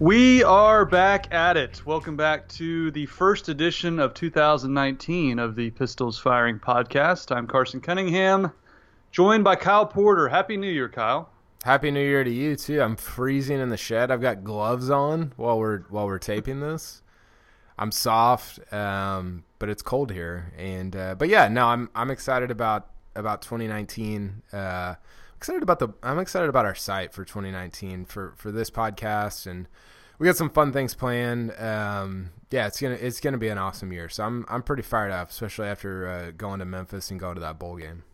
We are back at it. Welcome back to the first edition of 2019 of the Pistols Firing Podcast. I'm Carson Cunningham, joined by Kyle Porter. Happy New Year, Kyle. Happy New Year to you too. I'm freezing in the shed. I've got gloves on while we're while we're taping this. I'm soft, um, but it's cold here. And uh, but yeah, no, I'm I'm excited about about 2019. Uh, excited about the I'm excited about our site for 2019 for for this podcast and we got some fun things planned. Um, yeah, it's gonna it's gonna be an awesome year. So I'm I'm pretty fired up, especially after uh, going to Memphis and going to that bowl game.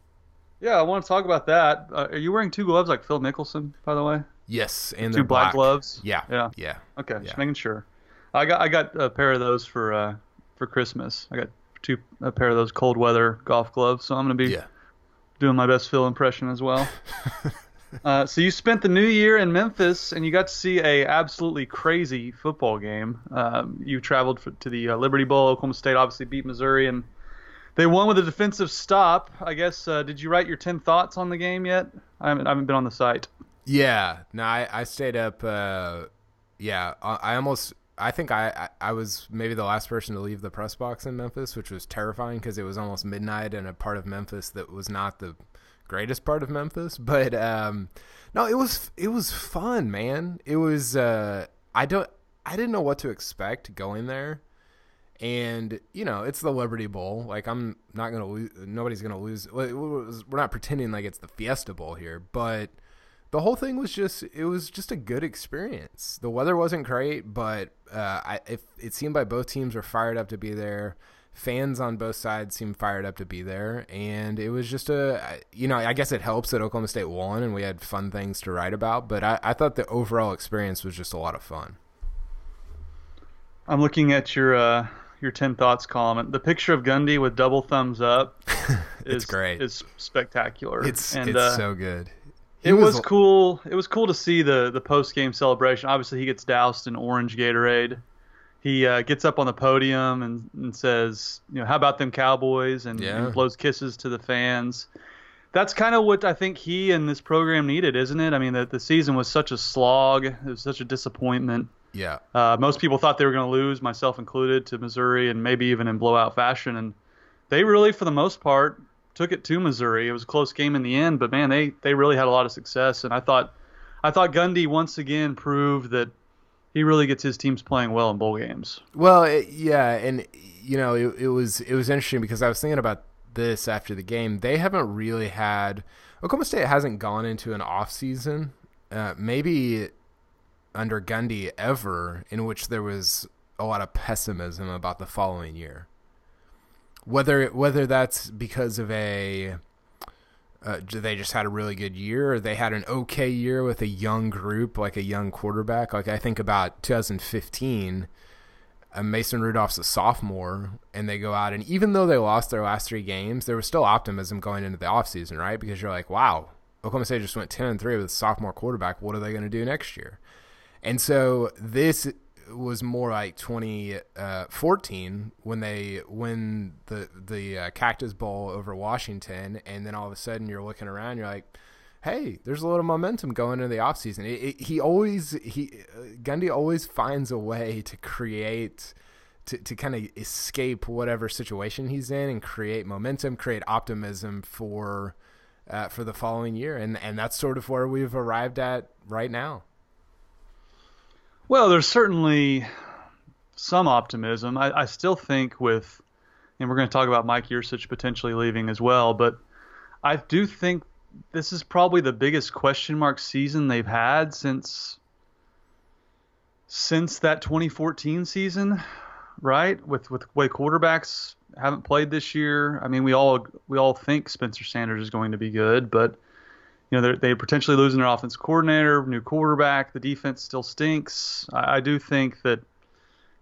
Yeah, I want to talk about that. Uh, are you wearing two gloves like Phil Mickelson, by the way? Yes, and two black, black, gloves. Yeah, yeah, yeah. Okay, yeah. just making sure. I got I got a pair of those for uh, for Christmas. I got two a pair of those cold weather golf gloves, so I'm gonna be yeah. doing my best Phil impression as well. uh, so you spent the new year in Memphis, and you got to see a absolutely crazy football game. Um, you traveled for, to the uh, Liberty Bowl. Oklahoma State obviously beat Missouri, and they won with a defensive stop. I guess. Uh, did you write your ten thoughts on the game yet? I haven't, I haven't been on the site. Yeah, no, I, I stayed up. Uh, yeah, I, I almost. I think I, I, was maybe the last person to leave the press box in Memphis, which was terrifying because it was almost midnight in a part of Memphis that was not the greatest part of Memphis. But um, no, it was it was fun, man. It was. Uh, I don't. I didn't know what to expect going there, and you know it's the Liberty Bowl. Like I'm not gonna lose. Nobody's gonna lose. We're not pretending like it's the Fiesta Bowl here, but the whole thing was just it was just a good experience. The weather wasn't great, but uh, I, it, it seemed like both teams were fired up to be there. Fans on both sides seemed fired up to be there, and it was just a you know I guess it helps that Oklahoma State won and we had fun things to write about. But I, I thought the overall experience was just a lot of fun. I'm looking at your uh, your ten thoughts column. The picture of Gundy with double thumbs up it's is great. Is spectacular. It's and, it's uh, so good. It was, was, cool. It was cool to see the the post game celebration. Obviously, he gets doused in orange Gatorade. He uh, gets up on the podium and, and, says, "You know, how about them Cowboys?" and, yeah. and blows kisses to the fans. That's kind of what I think he and this program needed, isn't it? I mean, the, the season was such a slog. It was such a disappointment. Yeah. Uh, most people thought they were going to lose, myself included, to Missouri and maybe even in blowout fashion. And they really, for the most part, took it to Missouri. It was a close game in the end, but man, they they really had a lot of success. And I thought, I thought Gundy once again proved that he really gets his teams playing well in bowl games. Well, it, yeah, and you know, it, it was it was interesting because I was thinking about this after the game. They haven't really had Oklahoma State hasn't gone into an off season, uh, maybe under Gundy ever, in which there was a lot of pessimism about the following year whether whether that's because of a uh, they just had a really good year. They had an okay year with a young group like a young quarterback. Like i think about 2015 uh, mason rudolph's a sophomore and they go out and even though they lost their last three games there was still optimism going into the offseason right? Because you're like wow oklahoma state just went 10 and 3 with a sophomore quarterback. What are they going to do next year? And so this was more like 2014 uh, when they win the the uh, Cactus Bowl over Washington, and then all of a sudden you're looking around, you're like, hey, there's a little momentum going into the offseason. He always he uh, Gundy always finds a way to create. To, to kind of escape whatever situation he's in and create momentum, create optimism for uh, for the following year, and and that's sort of where we've arrived at right now. Well, there's certainly some optimism. I, I still think with, and we're going to talk about Mike Yurcich potentially leaving as well, but I do think this is probably the biggest question mark season they've had since since that 2014 season, right? With with way quarterbacks haven't played this year. I mean, we all we all think Spencer Sanders is going to be good, but you know, they're, they potentially losing their offense coordinator, new quarterback. The defense still stinks. I, I, do think that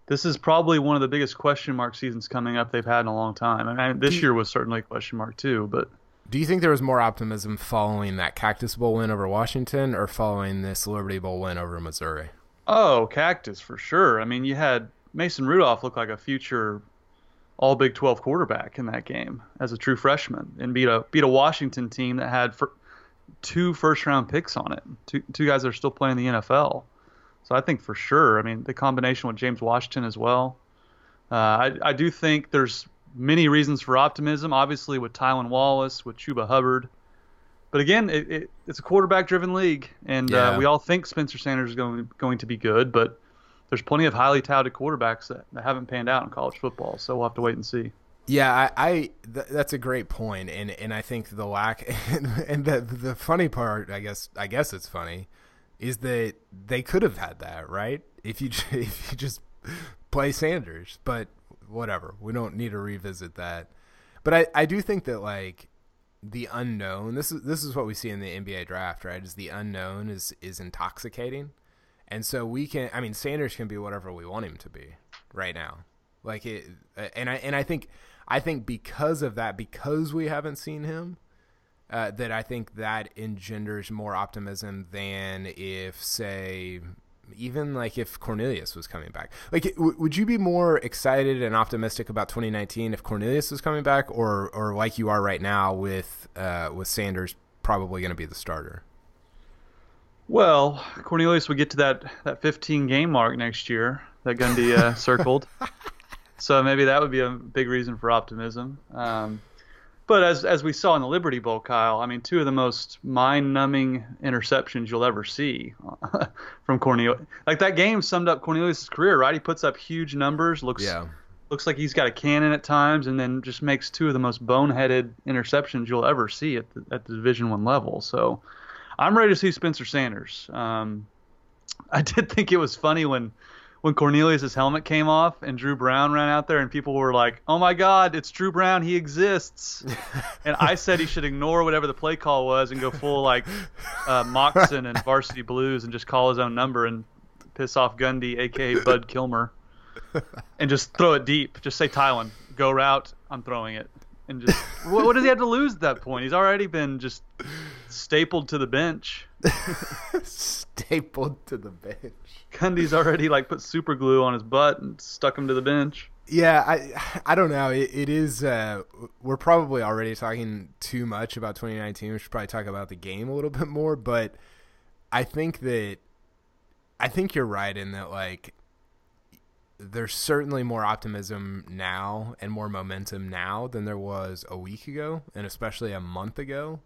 this is probably one of the biggest question mark seasons coming up they've had in a long time. I mean, this year was certainly a question mark too. But do you think there was more optimism following that Cactus Bowl win over Washington or following this Liberty Bowl win over Missouri? Oh, Cactus for sure. I mean, you had Mason Rudolph look like a future all Big 12 quarterback in that game as a true freshman and beat a beat a Washington team that had for, two first round picks on it. Two two guys that are still playing the NFL. So I think for sure. I mean, the combination with James Washington as well. Uh, I, I do think there's many reasons for optimism. Obviously, with Tylan Wallace, with Chuba Hubbard. But again, it, it, it's a quarterback-driven league, and uh, we all think Spencer Sanders is going going to be good, but there's plenty of highly touted quarterbacks that, that haven't panned out in college football. So we'll have to wait and see. Yeah, I, I th- that's a great point, and and I think the lack and, and the the funny part, I guess, I guess it's funny, is that they could have had that right if you if you just play Sanders, but whatever, we don't need to revisit that. But I I do think that like the unknown this is this is what we see in the NBA draft, right? Is the unknown is is intoxicating. And so we can I mean Sanders can be whatever we want him to be right now. Like it and I and I think I think because of that because we haven't seen him uh, that I think that engenders more optimism than if say even like if Cornelius was coming back. Like w- would you be more excited and optimistic about 2019 if Cornelius was coming back or or like you are right now with uh, with Sanders probably going to be the starter? Well, Cornelius would get to that, that 15 game mark next year that Gundy uh, circled. So maybe that would be a big reason for optimism. Um, but as as we saw in the Liberty Bowl, Kyle, I mean, two of the most mind-numbing interceptions you'll ever see from Cornelius. Like that game summed up Cornelius' career, right? He puts up huge numbers, looks Yeah. looks like he's got a cannon at times, and then just makes two of the most boneheaded interceptions you'll ever see at the, at the Division One level. So I'm ready to see Spencer Sanders. Um, I did think it was funny when when Cornelius's helmet came off and Drew Brown ran out there, and people were like, "Oh my God, it's Drew Brown! He exists!" and I said he should ignore whatever the play call was and go full like uh, Moxon and Varsity Blues and just call his own number and piss off Gundy, aka Bud Kilmer and just throw it deep. Just say Tylan, go route. I'm throwing it, and just what, what does he have to lose at that point? He's already been just stapled to the bench. Stapled to the bench. Gundy's already like put super glue on his butt and stuck him to the bench. Yeah, I I don't know. It, it is. Uh, we're probably already talking too much about 2019. We should probably talk about the game a little bit more. But I think that I think you're right in that like there's certainly more optimism now and more momentum now than there was a week ago and especially a month ago.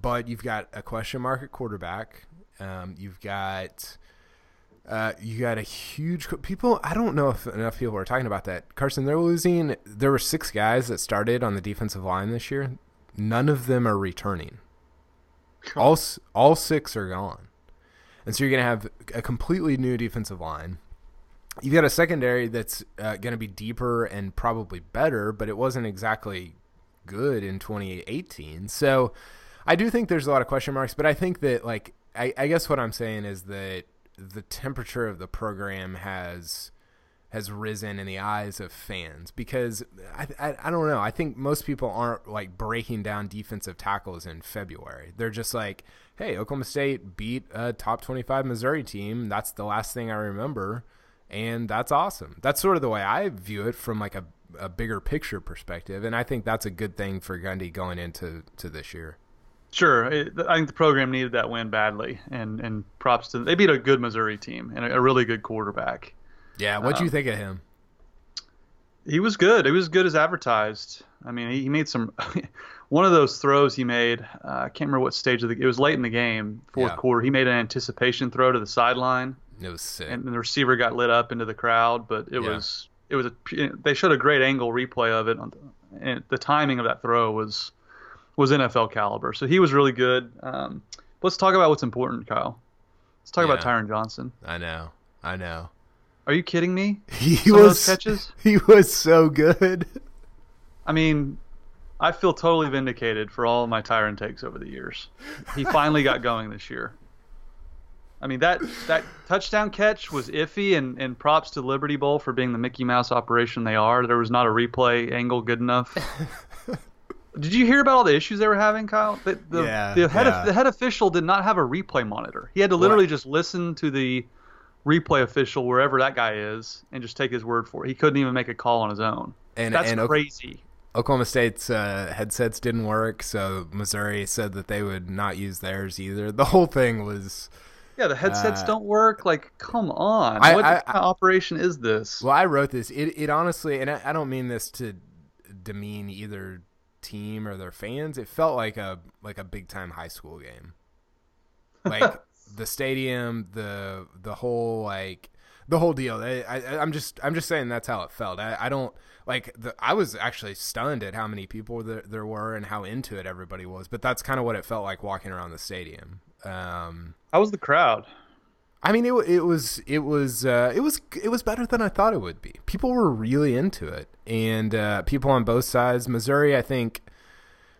But you've got a question mark at quarterback. Um, you've got uh, you got a huge people. I don't know if enough people are talking about that. Carson, they're losing. There were six guys that started on the defensive line this year. None of them are returning. All all six are gone, and so you're going to have a completely new defensive line. You've got a secondary that's uh, going to be deeper and probably better, but it wasn't exactly good in 2018. So I do think there's a lot of question marks, but I think that like I, I guess what I'm saying is that the temperature of the program has has risen in the eyes of fans because I, I, I don't know. I think most people aren't like breaking down defensive tackles in February. They're just like hey Oklahoma State beat a top 25 Missouri team. That's the last thing I remember. And that's awesome. That's sort of the way I view it from like a, a bigger picture perspective and I think that's a good thing for Gundy going into to this year Sure, I think the program needed that win badly, and and props to them. they beat a good Missouri team and a, a really good quarterback. yeah what do you think of him He was good. He was good as advertised. I mean, he, he made some. one of those throws he made, uh, I can't remember what stage of the. It was late in the game, fourth Yeah. quarter. He made an anticipation throw to the sideline, it was sick and the receiver got lit up into the crowd. But it Yeah. was it was a. They showed a great angle replay of it, and the timing of that throw was was NFL caliber. So he was really good. Um, let's talk about what's important, Kyle. Let's talk about Yeah. Tyron Johnson. I know I know Are you kidding me? he Some was catches? he was so good I mean, I feel totally vindicated for all of my Tyron takes over the years. He finally got going this year. I mean that that touchdown catch was iffy, and, and props to Liberty Bowl for being the Mickey Mouse operation they are. There was not a replay angle good enough. Did you hear about all the issues they were having, Kyle? The, the, Yeah, the head yeah. the head official did not have a replay monitor. He had to literally just listen to the replay official wherever that guy is and just take his word for it. He couldn't even make a call on his own. And- That's and- crazy. Oklahoma State's uh, headsets didn't work, so Missouri said that they would not use theirs either. The whole thing was Yeah, the headsets uh, don't work. Like, come on. I, what I, kind of operation is this? Well, I wrote this. It, it honestly, and I, I don't mean this to demean either team or their fans. It felt like a like a big time high school game. Like the stadium, the the whole like the whole deal. I, I, am just I'm just saying that's how it felt. I, I don't like the, I was actually stunned at how many people there, there were and how into it everybody was. But that's kind of what it felt like walking around the stadium. Um, How was the crowd? I mean, it it was it was uh, it was it was better than I thought it would be. People were really into it, and uh, people on both sides. Missouri, I think,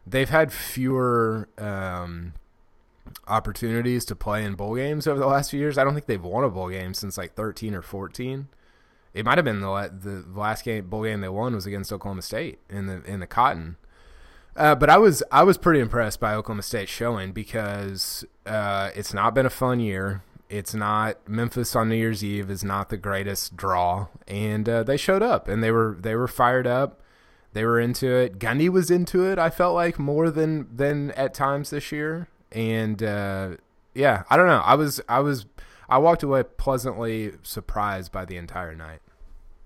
they've had fewer um, opportunities to play in bowl games over the last few years. I don't think they've won a bowl game since like thirteen or fourteen. It might have been the the last game bowl game they won was against Oklahoma State in the in the Cotton. Uh, but I was I was pretty impressed by Oklahoma State showing because uh, it's not been a fun year. It's not Memphis on New Year's Eve is not the greatest draw, and uh, they showed up and they were they were fired up. They were into it. Gundy was into it. I felt like more than than at times this year, and uh, yeah, I don't know. I was I was I walked away pleasantly surprised by the entire night.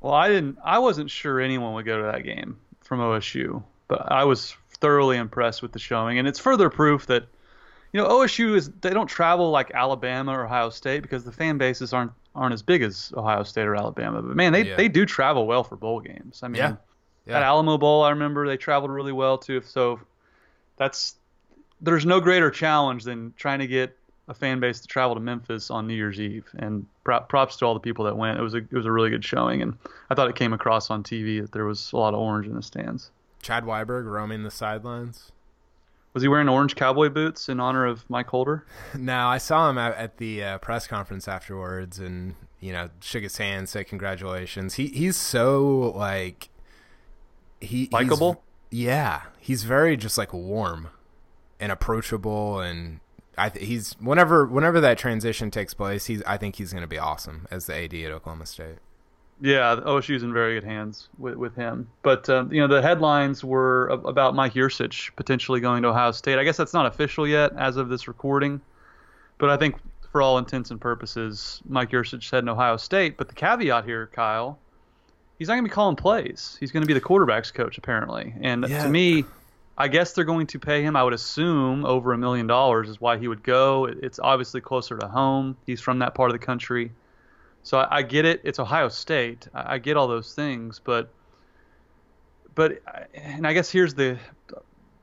Well, I didn't. I wasn't sure anyone would go to that game from OSU, but I was thoroughly impressed with the showing, and it's further proof that you know OSU is they don't travel like Alabama or Ohio State because the fan bases aren't aren't as big as Ohio State or Alabama. But man, they yeah. they do travel well for bowl games. I mean, yeah. Yeah. at Alamo Bowl, I remember they traveled really well too. So that's there's no greater challenge than trying to get a fan base to travel to Memphis on New Year's Eve. And props to all the people that went. It was a it was a really good showing, and I thought it came across on TV that there was a lot of orange in the stands. Chad Weiberg roaming the sidelines. Was he wearing orange cowboy boots in honor of Mike Holder? No, I saw him at, at the uh, press conference afterwards, and you know, shook his hand, said congratulations. He he's so like he likable. Yeah, he's very just like warm and approachable, and I th- he's whenever whenever that transition takes place, he's I think he's going to be awesome as the AD at Oklahoma State. Yeah, OSU's in very good hands with, with him. But uh, you know, the headlines were about Mike Yurcich potentially going to Ohio State. I guess that's not official yet as of this recording, but I think for all intents and purposes, Mike Yurcich said in Ohio State. But the caveat here, Kyle, he's not going to be calling plays. He's going to be the quarterbacks coach apparently. And yeah. to me, I guess they're going to pay him. I would assume over a million dollars is why he would go. It's obviously closer to home. He's from that part of the country. So I, I get it. It's Ohio State. I, I, get all those things, but but and I guess here's the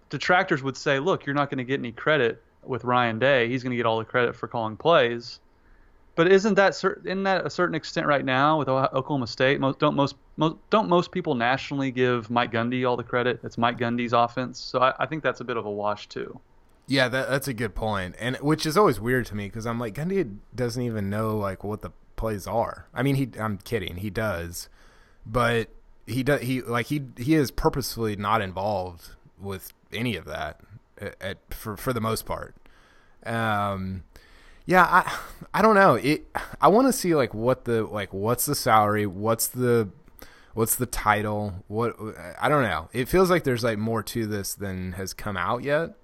detractors would say, look, you're not going to get any credit with Ryan Day. He's going to get all the credit for calling plays. But isn't that isn't that a certain extent right now with Oklahoma State? Most, don't most, most don't most people nationally give Mike Gundy all the credit? It's Mike Gundy's offense, so I, I think that's a bit of a wash too. Yeah, that, that's a good point, and which is always weird to me because I'm like Gundy doesn't even know like what the plays are. I mean, he I'm kidding, he does, but he does he like he he is purposefully not involved with any of that at, at for for the most part. Um, yeah, I I don't know. It I want to see like what the like what's the salary, what's the what's the title, what I don't know. It feels like there's like more to this than has come out yet.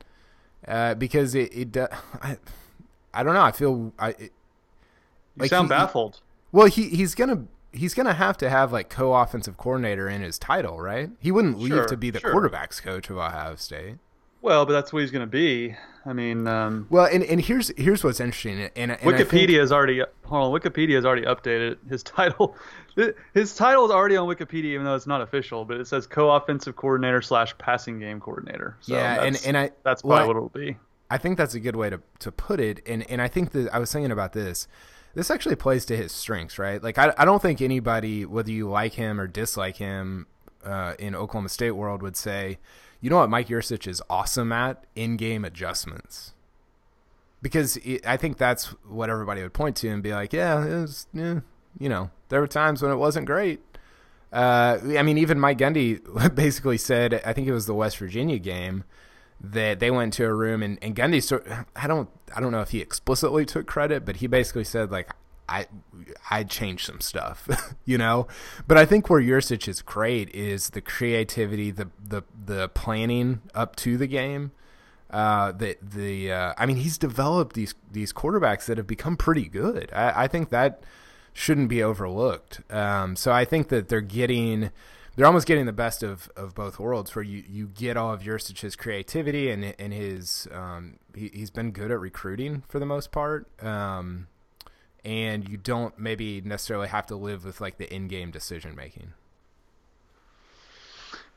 Uh, because it, it I, I don't know. I feel I it, you like sound he, baffled. Well, he he's gonna he's gonna have to have like co-offensive coordinator in his title, right? He wouldn't leave sure, to be the sure. quarterbacks coach of Ohio State. Well, but that's what he's going to be. I mean, um, well, and, and here's here's what's interesting. And, and Wikipedia think, has already hold on. Wikipedia has already updated his title. His title is already on Wikipedia, even though it's not official. But it says co-offensive coordinator slash passing game coordinator. So yeah, and and I that's probably well, what it'll be. I think that's a good way to to put it. And and I think that I was thinking about this this actually plays to his strengths, right? Like I, I don't think anybody, whether you like him or dislike him, uh, in Oklahoma State world would say, you know what, Mike Yurcich is awesome at in-game adjustments, because it, I think that's what everybody would point to and be like, yeah, was, yeah, you know, there were times when it wasn't great. Uh, I mean, even Mike Gundy basically said, I think it was the West Virginia game that they went to a room and, and Gundy sort I don't I don't know if he explicitly took credit, but he basically said like I I changed some stuff, you know. But I think where Yurcich is great is the creativity, the the the planning up to the game. uh, the the uh, I mean he's developed these these quarterbacks that have become pretty good. I, I think that shouldn't be overlooked. Um, so I think that they're getting they're almost getting the best of, of both worlds, where you, you get all of Yurcich's creativity and and his um, he, he's been good at recruiting for the most part, um, and you don't maybe necessarily have to live with like the in game decision making.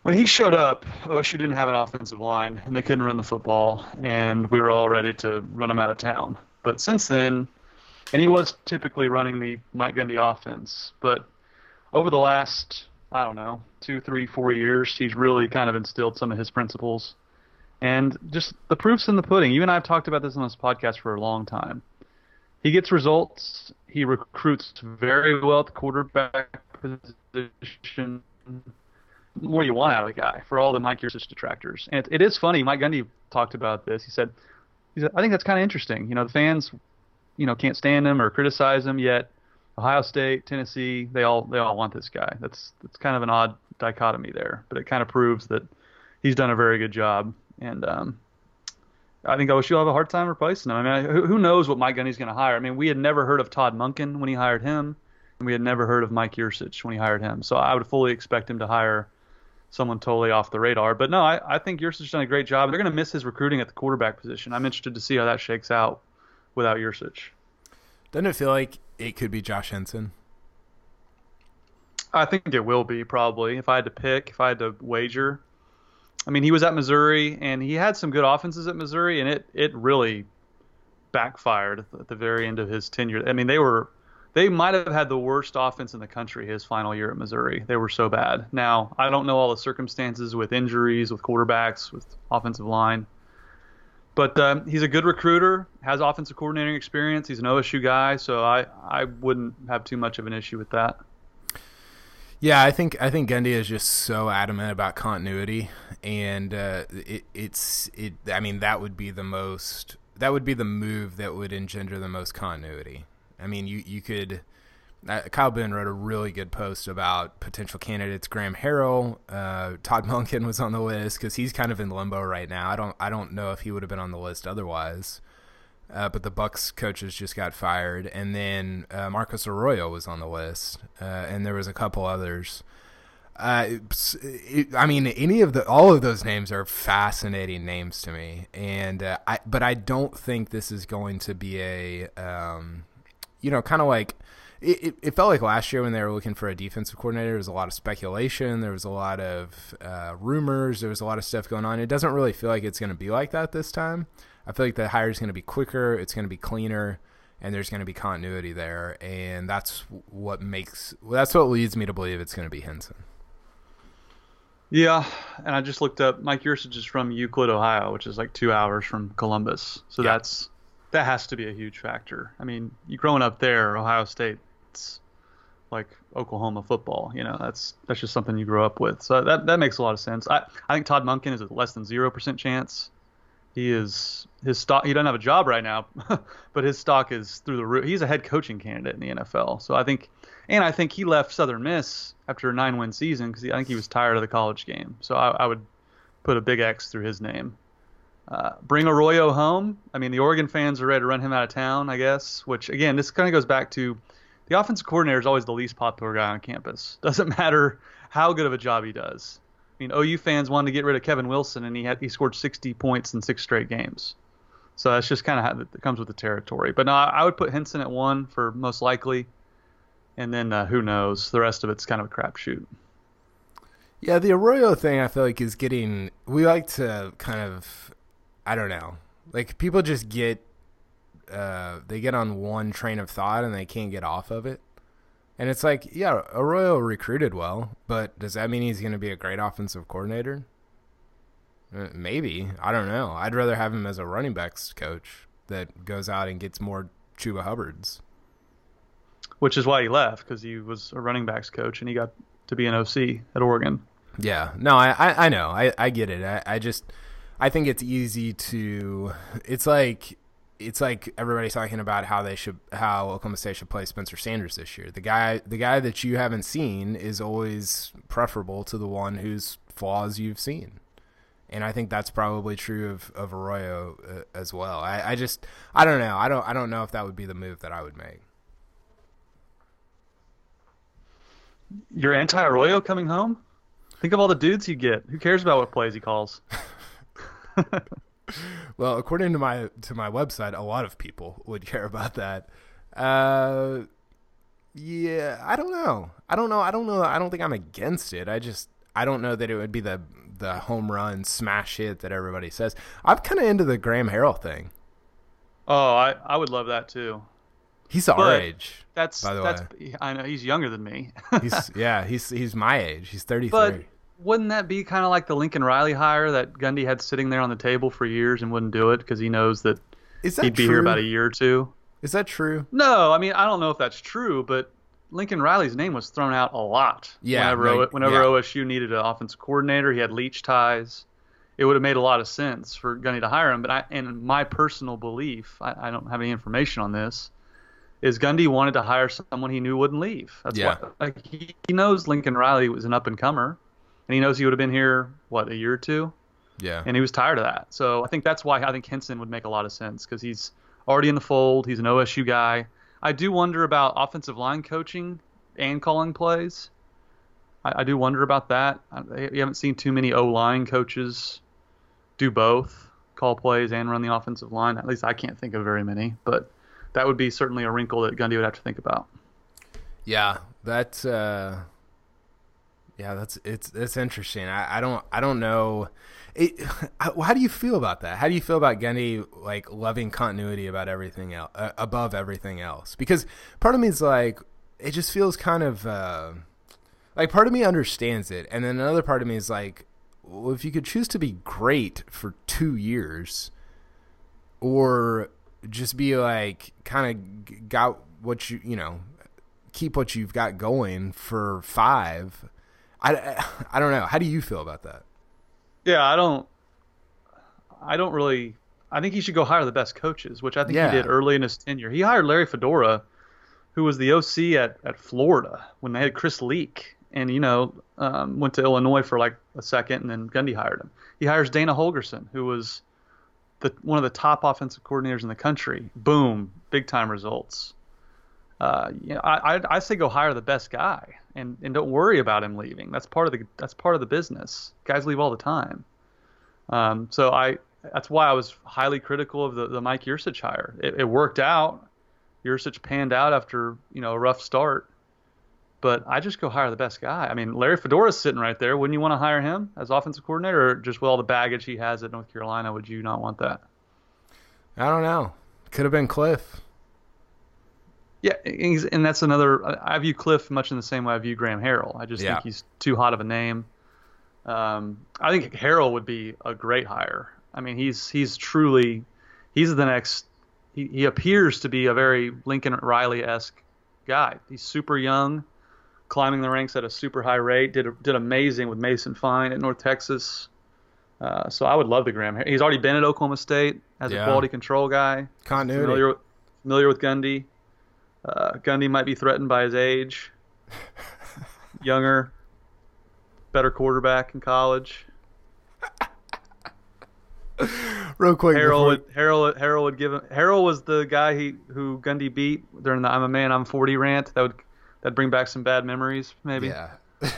When he showed up, OSU didn't have an offensive line, and they couldn't run the football, and we were all ready to run him out of town. But since then, and he was typically running the Mike Gundy offense, but over the last I don't know, two, three, four years, he's really kind of instilled some of his principles. And just the proof's in the pudding. You and I have talked about this on this podcast for a long time. He gets results. He recruits very well at the quarterback position. Do you want out of the guy for all the Mike Yurcich detractors? And it, it is funny. Mike Gundy talked about this. He said, he said, I think that's kind of interesting. You know, the fans, you know, can't stand him or criticize him yet Ohio State, Tennessee, they all they all want this guy. That's that's kind of an odd dichotomy there, but it kind of proves that he's done a very good job. And um, I think OSU will have a hard time replacing him. I mean, who, who knows what Mike Gundy's going to hire? I mean, we had never heard of Todd Monken when he hired him, and we had never heard of Mike Yurcich when he hired him. So I would fully expect him to hire someone totally off the radar. But no, I, I think Yurcich's done a great job. They're going to miss his recruiting at the quarterback position. I'm interested to see how that shakes out without Yurcich. Doesn't it feel like it could be Josh Henson? I think it will be probably. If I had to pick, if I had to wager, I mean, he was at Missouri and he had some good offenses at Missouri, and it it really backfired at the very end of his tenure. I mean, they were they might have had the worst offense in the country his final year at Missouri. They were so bad. Now I don't know all the circumstances with injuries, with quarterbacks, with offensive line. But um, he's a good recruiter, has offensive coordinating experience. He's an OSU guy, so I, I wouldn't have too much of an issue with that. Yeah, I think I think Gundy is just so adamant about continuity, and uh, it, it's it. I mean, that would be the most that would be the move that would engender the most continuity. I mean, you you could uh, Kyle Ben wrote a really good post about potential candidates. Graham Harrell, uh, Todd Monken was on the list because he's kind of in limbo right now. I don't I don't know if he would have been on the list otherwise. Uh, but the Bucks coaches just got fired, and then uh, Marcus Arroyo was on the list, uh, and there was a couple others. Uh, it, I mean, any of the all of those names are fascinating names to me, and I but I don't think this is going to be a um, you know kind of like it, it, felt like last year when they were looking for a defensive coordinator, there was a lot of speculation, there was a lot of uh, rumors, there was a lot of stuff going on. It doesn't really feel like it's going to be like that this time. I feel like the hire is going to be quicker, it's going to be cleaner, and there's going to be continuity there, and that's what makes that's what leads me to believe it's going to be Henson. Yeah, and I just looked up Mike Yurcich is from Euclid, Ohio, which is like two hours from Columbus. So yeah. that's that has to be a huge factor. I mean, you growing up there, Ohio State, it's like Oklahoma football. You know, that's that's just something you grew up with. So that that makes a lot of sense. I I think Todd Monken is a less than zero percent chance. He is his stock. He doesn't have a job right now, but his stock is through the roof. He's a head coaching candidate in the NFL. So I think, and I think he left Southern Miss after a nine-win season because I think he was tired of the college game. So I, I would put a big X through his name. Uh, bring Arroyo home. I mean, the Oregon fans are ready to run him out of town, I guess. Which again, this kind of goes back to the offensive coordinator is always the least popular guy on campus. Doesn't matter how good of a job he does. I mean, OU fans wanted to get rid of Kevin Wilson, and he had he scored 60 points in six straight games. So that's just kind of how it comes with the territory. But no, I would put Henson at one for most likely, and then uh, who knows? The rest of it's kind of a crapshoot. Yeah, the Arroyo thing I feel like is getting. We like to kind of, I don't know, like people just get uh, they get on one train of thought and they can't get off of it. And it's like, yeah, Arroyo recruited well, but does that mean he's going to be a great offensive coordinator? Uh, maybe. I don't know. I'd rather have him as a running backs coach that goes out and gets more Chuba Hubbards. Which is why he left, because he was a running backs coach and he got to be an OC at Oregon. Yeah. No, I, I, I know. I, I get it. I, I just, I think it's easy to, it's like, it's like everybody's talking about how they should how Oklahoma State should play Spencer Sanders this year. The guy the guy that you haven't seen is always preferable to the one whose flaws you've seen. and I think that's probably true of of Arroyo uh, as well. I, I just I don't know. I don't I don't know if that would be the move that I would make. You're anti Arroyo coming home? Think of all the dudes you get. Who cares about what plays he calls? well, according to my to my website, a lot of people would care about that. Uh, yeah, I don't know. I don't know. I don't know. I don't think I'm against it. I just I don't know that it would be the the home run smash hit that everybody says. I'm kind of into the Graham Harrell thing. Oh, I I would love that too. He's our age. That's by the that's way. I know he's younger than me. he's yeah, he's he's my age. He's 33. But wouldn't that be kind of like the Lincoln Riley hire that Gundy had sitting there on the table for years and wouldn't do it because he knows that, Is that he'd be true? here about a year or two? Is that true? No, I mean I don't know if that's true, but Lincoln Riley's name was thrown out a lot. Yeah, Whenever, whenever yeah. OSU needed an offensive coordinator, he had Leach ties. It would have made a lot of sense for Gundy to hire him. But I, in my personal belief, I, I don't have any information on this, is Gundy wanted to hire someone he knew wouldn't leave. That's Yeah. why like he, he knows Lincoln Riley was an up and comer, and he knows he would have been here what a year or two, Yeah. and he was tired of that. So I think that's why I think Henson would make a lot of sense because he's already in the fold. He's an OSU guy. I do wonder about offensive line coaching and calling plays. I, I do wonder about that. I, you haven't seen too many O line coaches do both, call plays and run the offensive line. At least I can't think of very many, but that would be certainly a wrinkle that Gundy would have to think about. Yeah, that's uh yeah, that's it's it's interesting. I, I don't I don't know. It, how do you feel about that? How do you feel about Gundy like loving continuity about everything else, uh, above everything else? Because part of me is like, it just feels kind of uh, like part of me understands it, and then another part of me is like, well, if you could choose to be great for two years, or just be like kind of got what you you know keep what you've got going for five. I, I don't know. How do you feel about that? Yeah, I don't. I don't really. I think he should go hire the best coaches, which I think Yeah. he did early in his tenure. He hired Larry Fedora, who was the OC at, at Florida when they had Chris Leak, and you know um, went to Illinois for like a second, and then Gundy hired him. He hires Dana Holgorsen, who was the one of the top offensive coordinators in the country. Boom, big time results. Uh, you know, I, I I say go hire the best guy, and, and don't worry about him leaving. That's part of the that's part of the business. Guys leave all the time. Um, so I that's why I was highly critical of the, the Mike Yurcich hire. It, it worked out. Yurcich panned out after you know a rough start, but I just go hire the best guy. I mean, Larry Fedora's sitting right there. Wouldn't you want to hire him as offensive coordinator, or just with all the baggage he has at North Carolina, would you not want that? I don't know. Could have been Cliff. Yeah, and that's another. I view Cliff much in the same way I view Graham Harrell. I just Yeah. think he's too hot of a name. Um, I think Harrell would be a great hire. I mean, he's he's truly he's the next. He, he appears to be a very Lincoln Riley esque guy. He's super young, climbing the ranks at a super high rate. Did did amazing with Mason Fine at North Texas. Uh, so I would love the Graham. He's already been at Oklahoma State as Yeah. a quality control guy Continuity. familiar familiar with Gundy. Uh, Gundy might be threatened by his age. Younger, better quarterback in college. Real quick. Harrell, before- Harrell Harrell would give him. Harrell was the guy he who Gundy beat during the "I'm a man, I'm 40" rant. That would that bring back some bad memories, maybe. Yeah.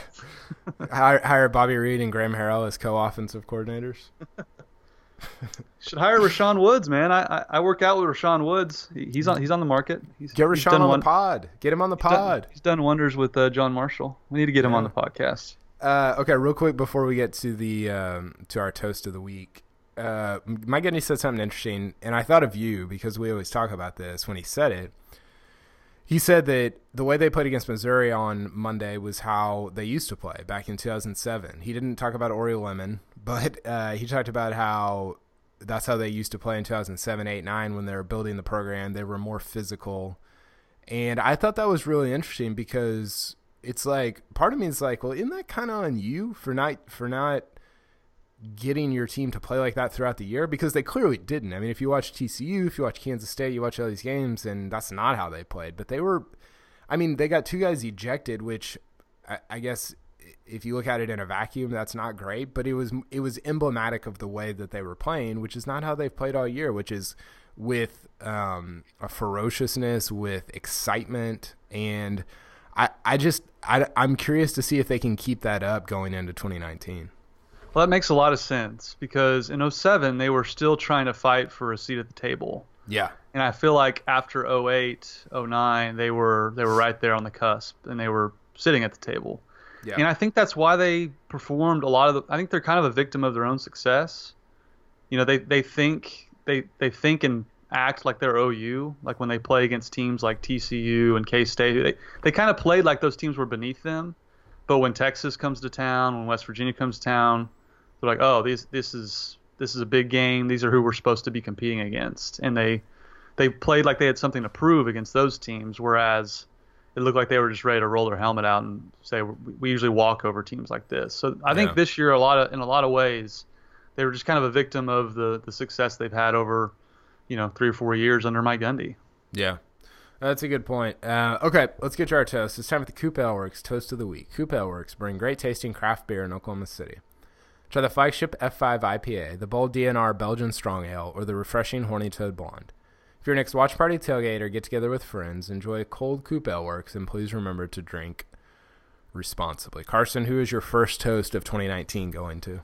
hire, hire Bobby Reid and Graham Harrell as co-offensive coordinators. Should hire Rashaun Woods, man. I, I I work out with Rashaun Woods. He, he's on he's on the market. He's, Get Rashaun done on one- the pod. Get him on the he's done- pod. He's done wonders with uh, John Marshall. We need to get him on the podcast. Uh, okay, real quick before we get to the um, to our toast of the week, uh, Mike Gundy said something interesting, and I thought of you because we always talk about this when he said it. He said that the way they played against Missouri on Monday was how they used to play back in 2007. He didn't talk about Orie Lemon, but uh, he talked about how that's how they used to play in 2007, 8, 9 when they were building the program. They were more physical. And I thought that was really interesting because it's like part of me is like, well, isn't that kind of on you for not for not getting your team to play like that throughout the year? Because they clearly didn't. I mean, if you watch TCU, if you watch Kansas State, you watch all these games, and that's not how they played. But they were, I mean, they got two guys ejected, which I, I guess if you look at it in a vacuum, that's not great. But it was it was emblematic of the way that they were playing, which is not how they've played all year, which is with um, a ferociousness, with excitement, and I I just I, I'm curious to see if they can keep that up going into 2019. Well, that makes a lot of sense because in 07 they were still trying to fight for a seat at the table. Yeah. And I feel like after 08, 09, they were they were right there on the cusp and they were sitting at the table. Yeah. And I think that's why they performed a lot of the I think they're kind of a victim of their own success. You know, they they think they they think and act like they're OU, like when they play against teams like TCU and K State. They they kind of played like those teams were beneath them. But when Texas comes to town, when West Virginia comes to town, they're like, oh, these this is this is a big game. These are who we're supposed to be competing against, and they they played like they had something to prove against those teams, whereas it looked like they were just ready to roll their helmet out and say we usually walk over teams like this. So I think this year a lot of in a lot of ways they were just kind of a victim of the the success they've had over you know three or four years under Mike Gundy. Yeah. That's a good point. Uh, okay, let's get to our toast. It's time for the Coop Ale Works Toast of the Week. Coop Ale Works bring great tasting craft beer in Oklahoma City. Try the flagship F5 IPA, the bold DNR Belgian Strong Ale, or the refreshing Horny Toad Blonde. If your next watch party, tailgate, or get together with friends, enjoy a cold Coop Ale Works, and please remember to drink responsibly. Carson, who is your first toast of 2019 going to?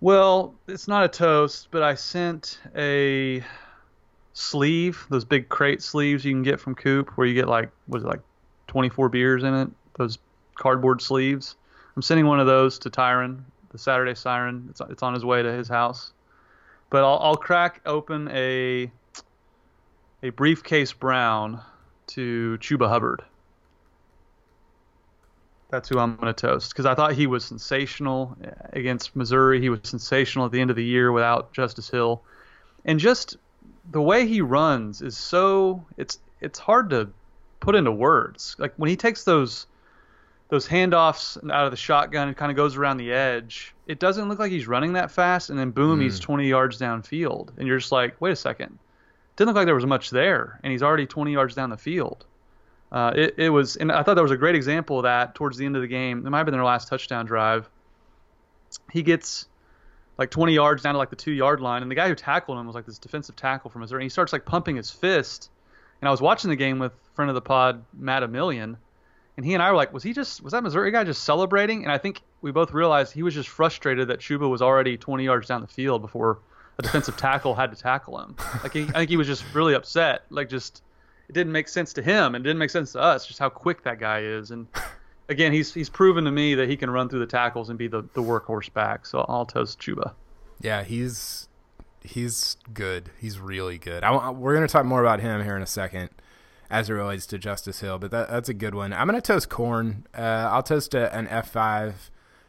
Well, it's not a toast, but I sent a sleeve, those big crate sleeves you can get from Coop, where you get like, was it like 24 beers in it? Those cardboard sleeves. I'm sending one of those to Tyron, the Saturday Siren. It's it's on his way to his house. But I'll, I'll crack open a a briefcase brown to Chuba Hubbard. That's who I'm going to toast because I thought he was sensational uh, against Missouri. He was sensational at the end of the year without Justice Hill, and just the way he runs is so it's it's hard to put into words. Like when he takes those those handoffs out of the shotgun and kind of goes around the edge. It doesn't look like he's running that fast, and then boom, mm. he's 20 yards downfield, and you're just like, wait a second, didn't look like there was much there, and he's already 20 yards down the field. Uh, it, it was, and I thought that was a great example of that towards the end of the game. It might have been their last touchdown drive. He gets like 20 yards down to like the two yard line, and the guy who tackled him was like this defensive tackle from Missouri. And he starts like pumping his fist, and I was watching the game with friend of the pod Matt Emilian and he and I were like, was he just was that Missouri guy just celebrating? And I think we both realized he was just frustrated that Chuba was already 20 yards down the field before a defensive tackle had to tackle him. Like he, I think he was just really upset. Like just it didn't make sense to him and didn't make sense to us just how quick that guy is. And again, he's he's proven to me that he can run through the tackles and be the the workhorse back. So I'll toast Chuba. Yeah, he's he's good. He's really good. I, we're going to talk more about him here in a second as it relates to Justice Hill, but that, that's a good one. I'm going to toast corn. Uh, I'll toast a, an F5.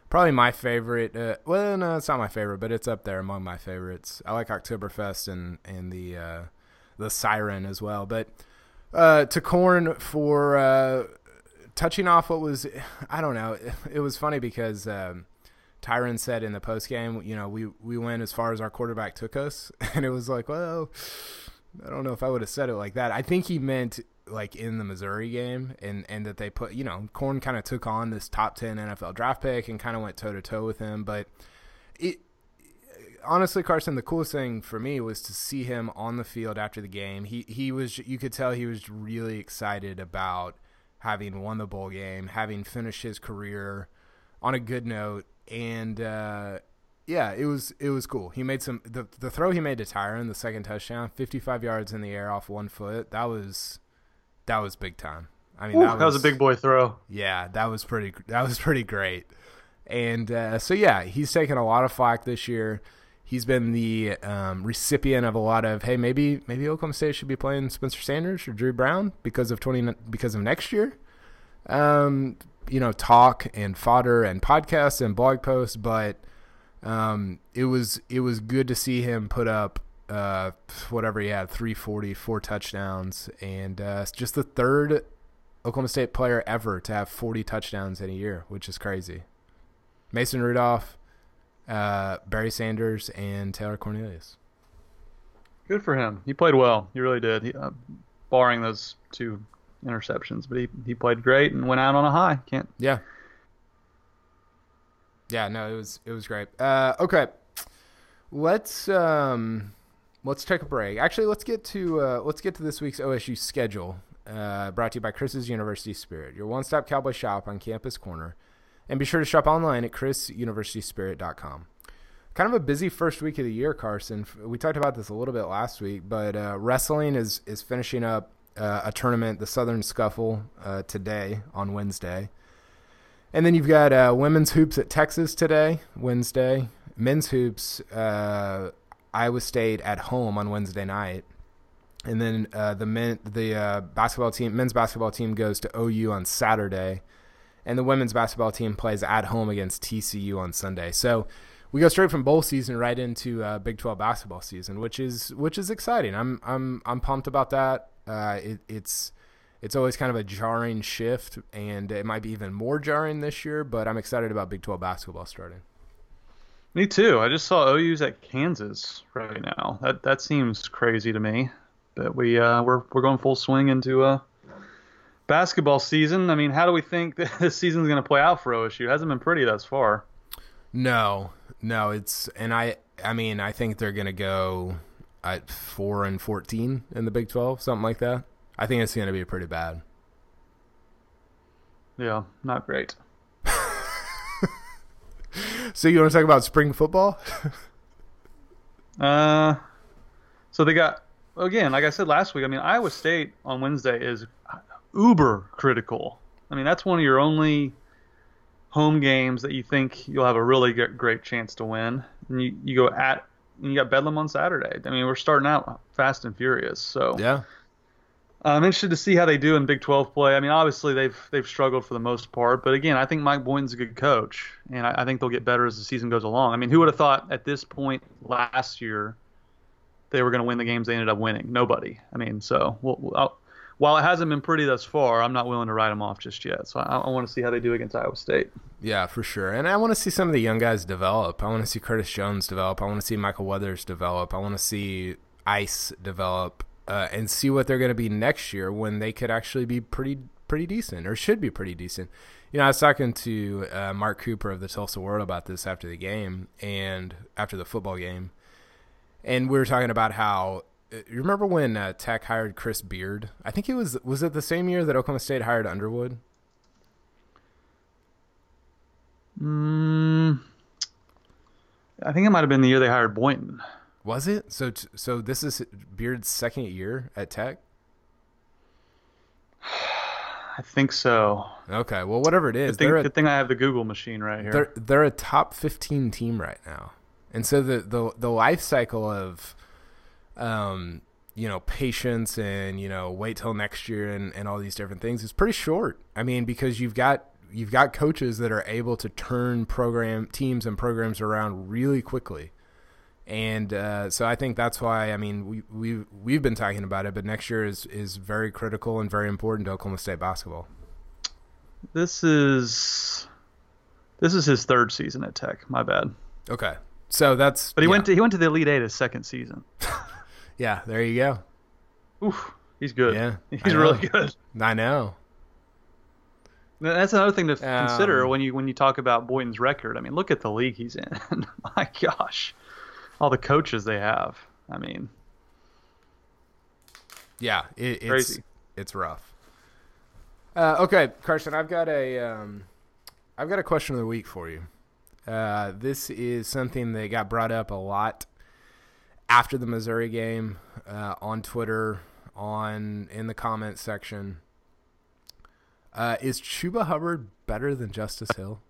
Probably my favorite. Uh, well, no, it's not my favorite, but it's up there among my favorites. I like Oktoberfest and and the uh, the Siren as well. But uh, to corn for uh, touching off what was I don't know. It, it was funny because. Um, Tyron said in the post game, you know, we we went as far as our quarterback took us, and it was like, well, I don't know if I would have said it like that. I think he meant like in the Missouri game, and and that they put you know Corn kind of took on this top ten NFL draft pick and kind of went toe to toe with him. But it honestly, Carson, the coolest thing for me was to see him on the field after the game. He he was you could tell he was really excited about having won the bowl game, having finished his career on a good note, and uh, yeah, it was it was cool. He made some the the throw he made to Tyron, the second touchdown, 55 yards in the air off one foot. That was that was big time. I mean, Ooh, that, was, that, was, a big boy throw. Yeah, that was pretty that was pretty great. And uh, so yeah, he's taken a lot of flack this year. He's been the um, recipient of a lot of hey, maybe maybe Oklahoma State should be playing Spencer Sanders or Drew Brown because of 20 because of next year. Um, you know, talk and fodder and podcasts and blog posts, but um, it was it was good to see him put up uh, whatever he had 340, four touchdowns, and uh, just the third Oklahoma State player ever to have 40 touchdowns in a year, which is crazy. Mason Rudolph, uh, Barry Sanders, and Taylor Cornelius. Good for him. He played well. He really did. He, uh, barring those two interceptions, but he, he played great and went out on a high. Can't yeah Yeah, no, it was it was great. Uh, okay, let's um, let's take a break. Actually, let's get to uh, let's get to this week's OSU schedule. Uh, brought to you by Chris's University Spirit, your one-stop cowboy shop on Campus Corner, and be sure to shop online at chrisuniversityspirit.com. Kind of a busy first week of the year, Carson. We talked about this a little bit last week, but uh, wrestling is is finishing up uh, a tournament, the Southern Scuffle, uh, today on Wednesday. And then you've got uh, women's hoops at Texas today, Wednesday. Men's hoops, Iowa State at home on Wednesday night. And then uh, the men, the uh, basketball team, men's basketball team goes to OU on Saturday, and the women's basketball team plays at home against TCU on Sunday. So we go straight from bowl season right into uh, Big 12 basketball season, which is which is exciting. I'm I'm I'm pumped about that. Uh, it, it's it's always kind of a jarring shift, and it might be even more jarring this year. But I'm excited about Big 12 basketball starting. Me too. I just saw OU's at Kansas right now. That that seems crazy to me. But we uh, we're we're going full swing into a basketball season. I mean, how do we think that this season's going to play out for OSU? It hasn't been pretty thus far. No, no, it's and I I mean I think they're going to go at four and fourteen in the Big Twelve, something like that. I think it's going to be pretty bad. Yeah, not great. So you want to talk about spring football? uh, so they got again, like I said last week. I mean, Iowa State on Wednesday is uber critical. I mean, that's one of your only home games that you think you'll have a really great chance to win. And you, you go at you got Bedlam on Saturday. I mean, we're starting out fast and furious. So yeah, Uh, I'm interested to see how they do in Big 12 play. I mean, obviously they've they've struggled for the most part, but again, I think Mike Boynton's a good coach, and I, I think they'll get better as the season goes along. I mean, who would have thought at this point last year they were going to win the games they ended up winning? Nobody. I mean, so we'll, while it hasn't been pretty thus far, I'm not willing to write them off just yet. So I, I want to see how they do against Iowa State. Yeah, for sure. And I want to see some of the young guys develop. I want to see Curtis Jones develop. I want to see Michael Weathers develop. I want to see Ice develop uh, and see what they're going to be next year when they could actually be pretty pretty decent or should be pretty decent. You know, I was talking to uh, Mark Cooper of the Tulsa World about this after the game and after the football game, and we were talking about how you remember when uh, Tech hired Chris Beard? I think it was was it the same year that Oklahoma State hired Underwood? Mm, I think it might have been the year they hired Boynton. Was it? So so this is Beard's second year at Tech? I think so. Okay, well whatever it is, good thing, a, good thing I have the Google machine right here. They're they're a top 15 team right now. And so the the the life cycle of um, you know, patience and, you know, wait till next year and, and all these different things is pretty short. I mean, because you've got you've got coaches that are able to turn program teams and programs around really quickly. And uh, so I think that's why I mean we we we've been talking about it, but next year is is very critical and very important to Oklahoma State basketball. This is this is his third season at Tech. My bad. Okay, so that's but he yeah. went to he went to the Elite Eight his second season. Yeah, there you go. Oof, he's good. Yeah, he's really good. I know. That's another thing to um, consider when you when you talk about Boynton's record. I mean, look at the league he's in. My gosh, all the coaches they have. I mean, yeah, it, it's crazy. it's rough. Uh, okay, Carson, I've got a um, I've got a question of the week for you. Uh, this is something that got brought up a lot after the Missouri game uh, on Twitter, on in the comments section. Uh, is Chuba Hubbard better than Justice Hill?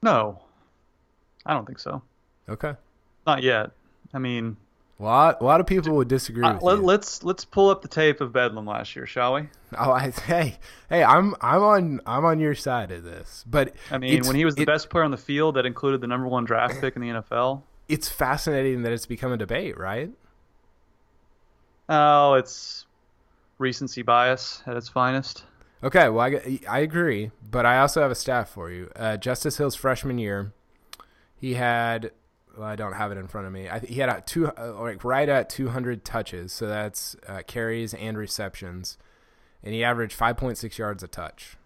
No, I don't think so. Okay, not yet. I mean, a lot, a lot of people would disagree. Uh, let, us let's, let's pull up the tape of Bedlam last year, shall we? Oh, I, hey, hey, I'm I'm on I'm on your side of this. But I mean, when he was the it, best player on the field, that included the number one draft pick in the NFL it's fascinating that it's become a debate, right? Oh, it's recency bias at its finest. Okay, well, I, I agree, but I also have a stat for you. Uh, Justice Hill's freshman year, he had I don't have it in front of me. I, he had a two uh, like right at 200 touches, so that's uh, carries and receptions, and he averaged 5.6 yards a touch.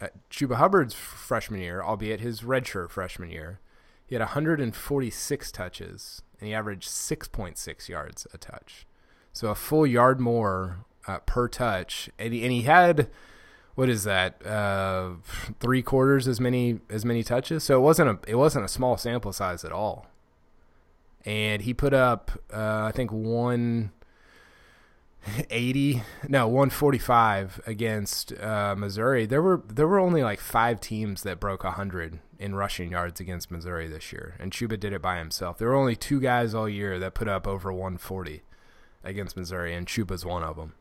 uh, Chuba Hubbard's freshman year, albeit his redshirt freshman year, he had 146 touches and he averaged 6.6 yards a touch. So a full yard more uh, per touch, and he, and he had what is that uh, three quarters as many as many touches. So it wasn't a it wasn't a small sample size at all. And he put up uh, I think 180 no 145 against uh, Missouri there were there were only like five teams that broke 100 in rushing yards against Missouri this year and Chuba did it by himself there were only two guys all year that put up over 140 against Missouri and Chuba's one of them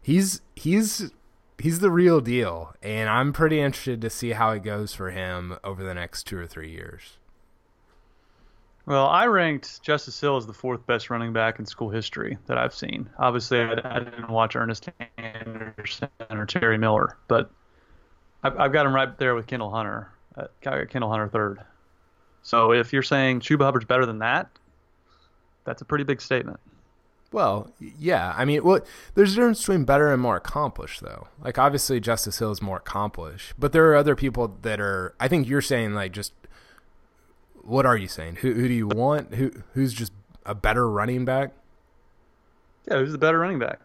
he's he's he's the real deal and I'm pretty interested to see how it goes for him over the next 2 or 3 years well, I ranked Justice Hill as the fourth best running back in school history that I've seen. Obviously, I, I didn't watch Ernest Anderson or Terry Miller, but I've, I've, got him right there with Kendall Hunter. Uh, Kendall Hunter third. So if you're saying Chuba Hubbard's better than that, that's a pretty big statement. Well, yeah. I mean, well, there's a difference between better and more accomplished, though. Like, obviously, Justice Hill is more accomplished, but there are other people that are. I think you're saying like just what are you saying? Who who do you want? Who who's just a better running back? Yeah, who's the better running back?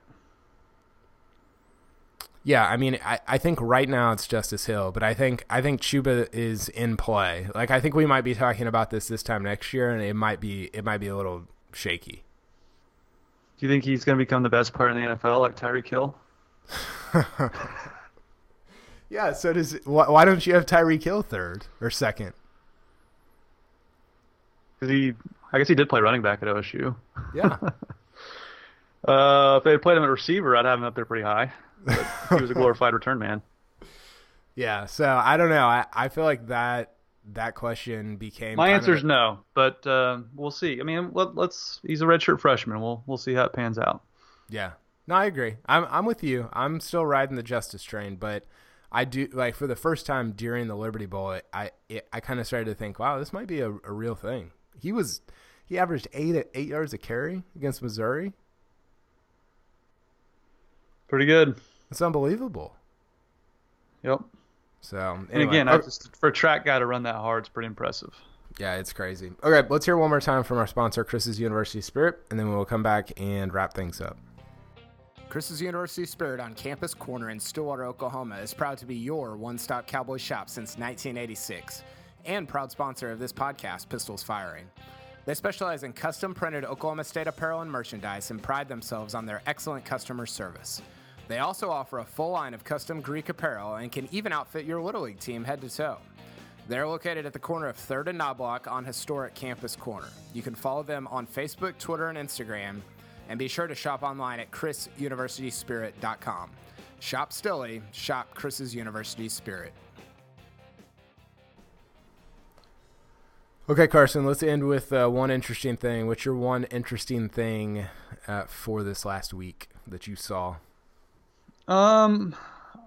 Yeah, I mean, I, I think right now it's Justice Hill, but I think I think Chuba is in play. Like, I think we might be talking about this this time next year, and it might be it might be a little shaky. Do you think he's going to become the best player in the NFL, like Tyreek Hill? yeah. So does why, why don't you have Tyreek Hill third or second? because he, I guess he did play running back at OSU. Yeah. uh, if they had played him at receiver, I'd have him up there pretty high. he was a glorified return man. Yeah. So I don't know. I, I feel like that that question became my answer is no, but uh, we'll see. I mean, let, us He's a redshirt freshman. We'll we'll see how it pans out. Yeah. No, I agree. I'm I'm with you. I'm still riding the justice train, but I do like for the first time during the Liberty Bowl, I it, I kind of started to think, wow, this might be a, a real thing. He was he averaged eight at eight yards a carry against Missouri. Pretty good. It's unbelievable. Yep. So anyway, and again, I just, for a track guy to run that hard, it's pretty impressive. Yeah, it's crazy. Okay, let's hear one more time from our sponsor, Chris's University Spirit, and then we'll come back and wrap things up. Chris's University Spirit on Campus Corner in Stillwater, Oklahoma is proud to be your one stop cowboy shop since 1986 and proud sponsor of this podcast, Pistols Firing. They specialize in custom printed Oklahoma State apparel and merchandise and pride themselves on their excellent customer service. They also offer a full line of custom Greek apparel and can even outfit your Little League team head to toe. They're located at the corner of 3rd and Knobloch on historic Campus Corner. You can follow them on Facebook, Twitter, and Instagram, and be sure to shop online at chrisuniversityspirit.com. Shop Stilly, shop Chris's University Spirit. Okay, Carson, let's end with uh, one interesting thing. What's your one interesting thing uh, for this last week that you saw? Um,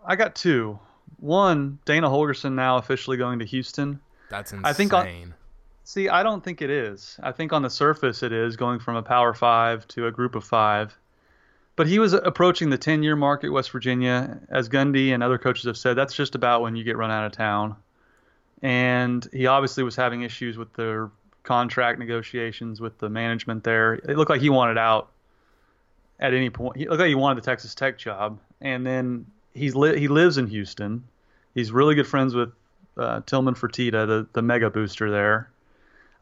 I got two. One, Dana Holgorsen now officially going to Houston. That's insane. I think on, see, I don't think it is. I think on the surface it is going from a Power Five to a Group of Five. But he was approaching the 10-year mark at West Virginia. As Gundy and other coaches have said, that's just about when you get run out of town and he obviously was having issues with their contract negotiations with the management there. It looked like he wanted out at any point. He looked like he wanted the Texas Tech job, and then he's li- he lives in Houston. He's really good friends with uh, Tillman Fertitta, the the mega booster there.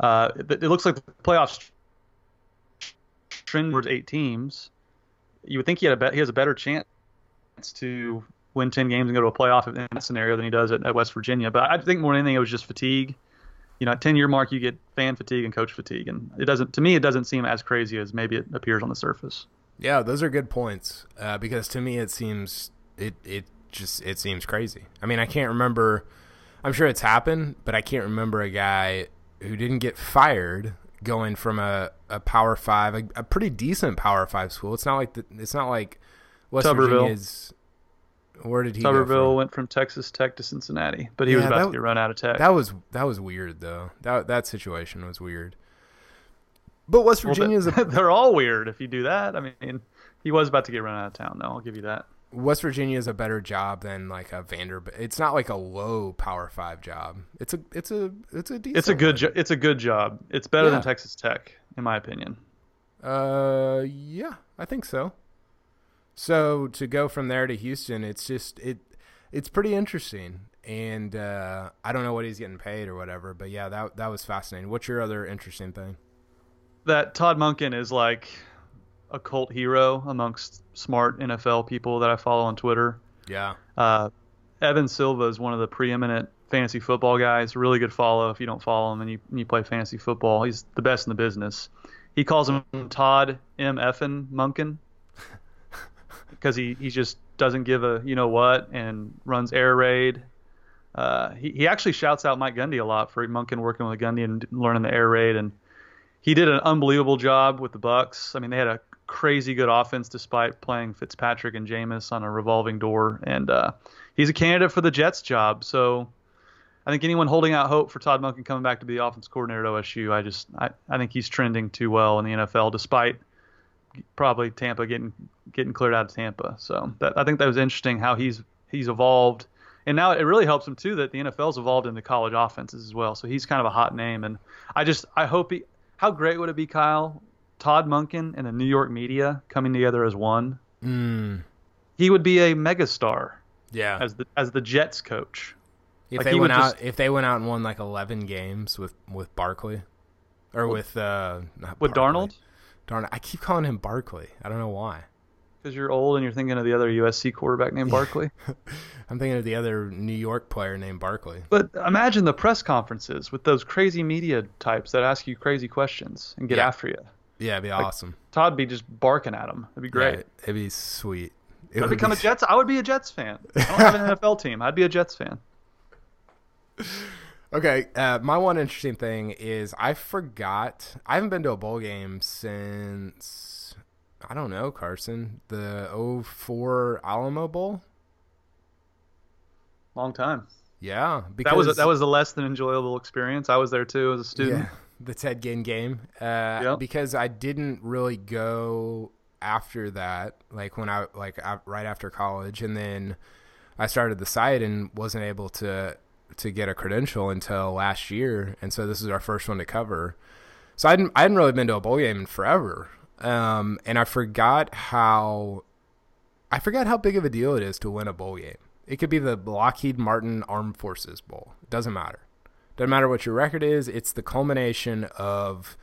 Uh, it, it, looks like the playoffs trend towards eight teams. You would think he had a be- he has a better chance to win 10 games and go to a playoff in that scenario than he does at, at West Virginia. But I think more than anything, it was just fatigue. You know, at 10 year mark, you get fan fatigue and coach fatigue. And it doesn't, to me, it doesn't seem as crazy as maybe it appears on the surface. Yeah, those are good points. Uh, because to me, it seems, it, it just, it seems crazy. I mean, I can't remember, I'm sure it's happened, but I can't remember a guy who didn't get fired going from a, a power five, a, a pretty decent power five school. It's not like, the, it's not like West Tuberville. Virginia's, where did he? Tuberville went from Texas Tech to Cincinnati, but he yeah, was about that, to get run out of Tech. That was that was weird though. That that situation was weird. But West Virginia is well, they're all weird if you do that. I mean, he was about to get run out of town though. I'll give you that. West Virginia is a better job than like a Vanderbilt. It's not like a low Power Five job. It's a it's a it's a decent. It's a good one. jo- it's a good job. It's better Yeah. than Texas Tech, in my opinion. Uh, yeah, I think so. So to go from there to Houston, it's just it, it's pretty interesting, and uh, I don't know what he's getting paid or whatever, but yeah, that that was fascinating. What's your other interesting thing? That Todd Monken is like a cult hero amongst smart NFL people that I follow on Twitter. Yeah, Uh, Evan Silva is one of the preeminent fantasy football guys. Really good follow if you don't follow him and you, and you play fantasy football. He's the best in the business. He calls him Todd M. Effin Monken because he, he just doesn't give a you know what and runs air raid. Uh, he, he actually shouts out Mike Gundy a lot for Monken working with Gundy and learning the air raid, and he did an unbelievable job with the Bucks. I mean, they had a crazy good offense despite playing Fitzpatrick and Jameis on a revolving door, and uh, he's a candidate for the Jets job. So I think anyone holding out hope for Todd Monken coming back to be the offense coordinator at OSU, I just I, I think he's trending too well in the NFL despite probably Tampa getting getting cleared out of Tampa. So that, I think that was interesting how he's he's evolved. And now it really helps him too that the NFL's evolved into college offenses as well. So he's kind of a hot name, and I just I hope he. How great would it be, Kyle? Todd Monken and the New York media coming together as one. mm, He would be a megastar yeah. as the as the Jets coach. if like they went out, just- if they went out and won like eleven games with with Barkley, or with uh, not With Barkley. Darnold, Darnold. I keep calling him Barkley. I don't know why. Because you're old and you're thinking of the other USC quarterback named Barkley. I'm thinking of the other New York player named Barkley. But imagine the press conferences with those crazy media types that ask you crazy questions and get Yeah. after you. Yeah, it'd be awesome. Todd be just barking at him. It'd be great. Yeah, it'd be sweet. It I'd would become be- a Jets. I would be a Jets fan. I don't have an NFL team. I'd be a Jets fan. Okay, uh, my one interesting thing is I forgot. I haven't been to a bowl game since I don't know, Carson, the 04 Alamo Bowl. Long time. Yeah, because That was a, that was a less than enjoyable experience. I was there too as a student. yeah, the Ted Ginn game. Uh, Yep. Because I didn't really go after that, like when I like a- right after college, and then I started the site and wasn't able to to get a credential until last year, and so this is our first one to cover. So I hadn't I hadn't really been to a bowl game in forever, um, and I forgot how I forgot how big of a deal it is to win a bowl game. It could be the Lockheed Martin Armed Forces Bowl. It doesn't matter. Doesn't matter what your record is. It's the culmination of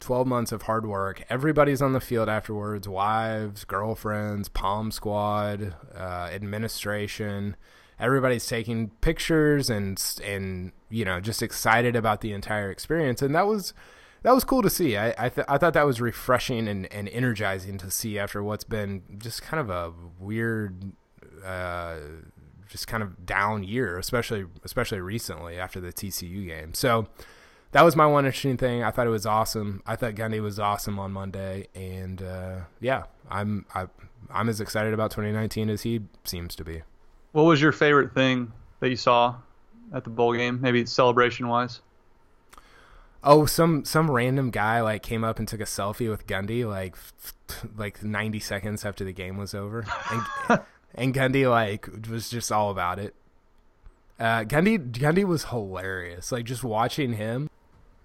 12 months of hard work. Everybody's on the field afterwards wives, girlfriends, Pom Squad, uh, administration. Everybody's taking pictures and, and, you know, just excited about the entire experience. And that was. That was cool to see. I I, th- I thought that was refreshing and, and energizing to see after what's been just kind of a weird, uh, just kind of down year, especially especially recently after the TCU game. So that was my one interesting thing. I thought it was awesome. I thought Gundy was awesome on Monday, and uh, yeah, I'm I, I'm as excited about 2019 as he seems to be. What was your favorite thing that you saw at the bowl game? Maybe celebration wise. Oh, some some random guy like came up and took a selfie with Gundy like like 90 seconds after the game was over, and and Gundy like was just all about it. Uh, Gundy Gundy was hilarious. Like just watching him.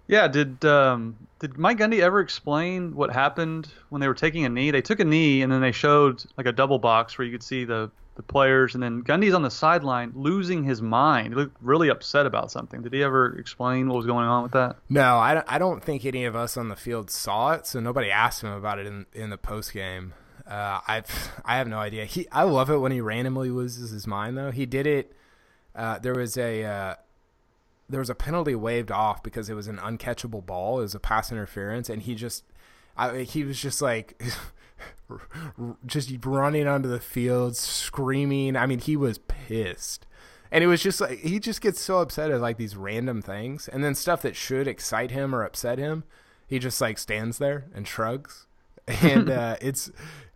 Yeah, did um, did Mike Gundy ever explain what happened when they were taking a knee? They took a knee and then they showed like a double box where you could see the the players, and then Gundy's on the sideline losing his mind. He looked really upset about something. Did he ever explain what was going on with that? No, I, I don't think any of us on the field saw it, so nobody asked him about it in in the post game. Uh, I I have no idea. He I love it when he randomly loses his mind though. He did it. Uh, there was a uh, there was a penalty waved off because it was an uncatchable ball. It was a pass interference, and he just I, he was just like just running onto the field screaming. I mean, he was pissed. And it was just like he just gets so upset at like these random things, and then stuff that should excite him or upset him, he just like stands there and shrugs, and uh, it's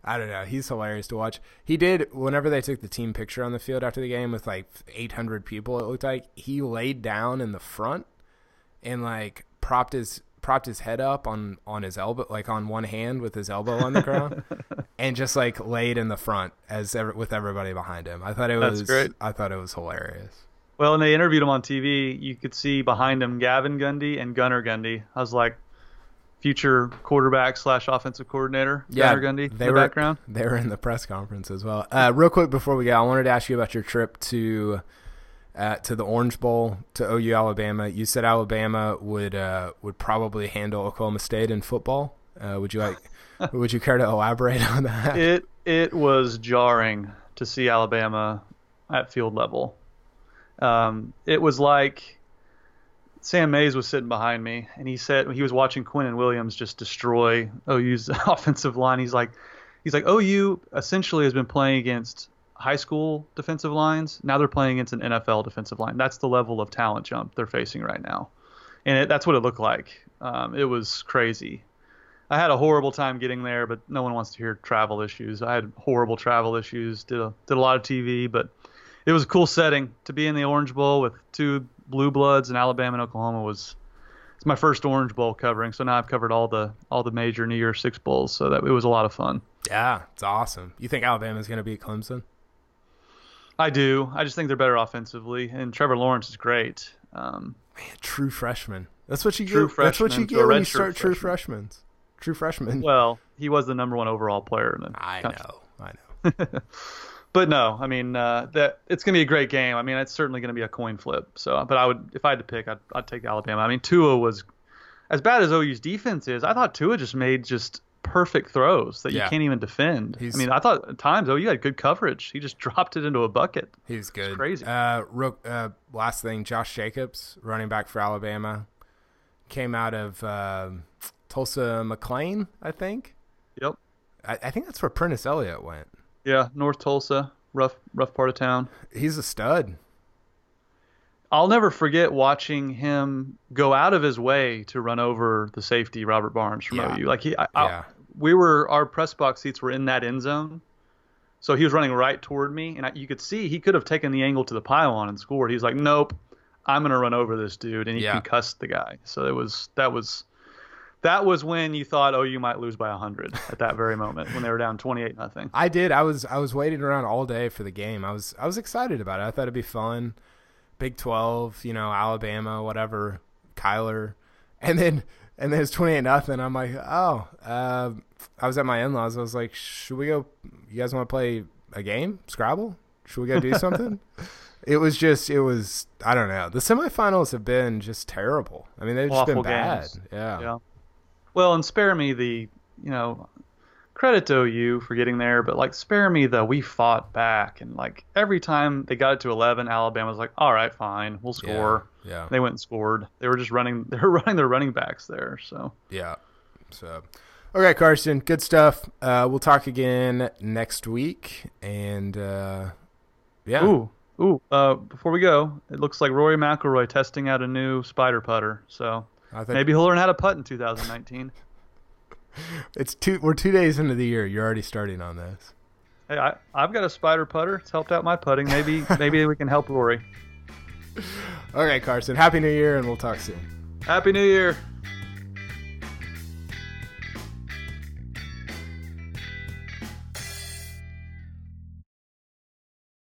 I don't know. He's hilarious to watch. He did whenever they took the team picture on the field after the game with like 800 people. It looked like he laid down in the front and like propped his propped his head up on on his elbow, like on one hand with his elbow on the ground, and just like laid in the front as ever, with everybody behind him. I thought it That's was great. I thought it was hilarious. Well, and they interviewed him on TV. You could see behind him Gavin Gundy and Gunnar Gundy. I was like, future quarterback slash offensive coordinator. yeah Gunnar Gundy in they the were, background. They were in the press conference as well. Uh, real quick before we go, I wanted to ask you about your trip to uh, to the Orange Bowl to OU Alabama. You said Alabama would uh, would probably handle Oklahoma State in football. Uh, would you like? would you care to elaborate on that? It it was jarring to see Alabama at field level. Um, it was like Sam Mays was sitting behind me, and he said he was watching Quinnen Williams just destroy OU's offensive line. He's like, he's like, OU essentially has been playing against high school defensive lines. Now they're playing against an NFL defensive line. That's the level of talent jump they're facing right now, and it, that's what it looked like. Um, it was crazy. I had a horrible time getting there, but no one wants to hear travel issues. I had horrible travel issues. Did a, did a lot of TV, but it was a cool setting to be in the Orange Bowl with two blue bloods in Alabama and Oklahoma was it's my first Orange Bowl covering. So now I've covered all the all the major New Year Six bowls. So that it was a lot of fun. Yeah, it's awesome. You think Alabama's going to beat Clemson? I do. I just think they're better offensively, and Trevor Lawrence is great. Um, Man, true freshman. That's what you get. That's what you get when you start true freshmen. True freshman. well, he was the number one overall player in the I country. know. I know. but no, I mean uh, that it's going to be a great game. I mean, it's certainly going to be a coin flip. So, but I would, if I had to pick, I'd, I'd take Alabama. I mean, Tua was as bad as OU's defense is. I thought Tua just made just perfect throws that Yeah. you can't even defend. He's- I mean, I thought at times you had good coverage. He just dropped it into a bucket. He's good. crazy. Uh, real, uh, last thing, Josh Jacobs, running back for Alabama, came out of um Tulsa McLain, I think. Yep. I, I think that's where Prentice Elliott went. Yeah, North Tulsa, rough, rough part of town. He's a stud. I'll never forget watching him go out of his way to run over the safety Robert Barnes from Yeah. OU. Like he, I, I- Yeah. we were our press box seats were in that end zone, so he was running right toward me, and I, you could see he could have taken the angle to the pylon and scored. He's like, nope, I'm gonna run over this dude, and he Yeah. concussed the guy. So it was that was that was when you thought, oh, you might lose by hundred at that very moment when they were down 28 nothing. I did. I was I was waiting around all day for the game. I was I was excited about it. I thought it'd be fun. Big Twelve, you know, Alabama, whatever, Kyler, and then and then it's twenty eight nothing. I'm like, oh, uh, I was at my in laws. I was like, should we go? You guys want to play a game, Scrabble? Should we go do something? it was just, it was, I don't know. The semifinals have been just terrible. I mean, they've just been Awful bad. games. Yeah. Yeah. Well, and spare me the, you know, credit to OU for getting there, but like spare me the we fought back and like every time they got it to 11, Alabama was like, all right, fine, we'll score. Yeah. They went and scored. They were just running. They were running their running backs there. So Yeah. So, okay, Carson, good stuff. Uh, we'll talk again next week, and uh, yeah, ooh ooh. Uh, before we go, it looks like Rory McIlroy testing out a new spider putter. So I think maybe he'll learn how to putt in 2019. It's two. We're two days into the year. You're already starting on this. hey, I, I've got a spider putter. It's helped out my putting. Maybe maybe we can help Rory. Okay, Carson. Happy New Year, and we'll talk soon. Happy New Year.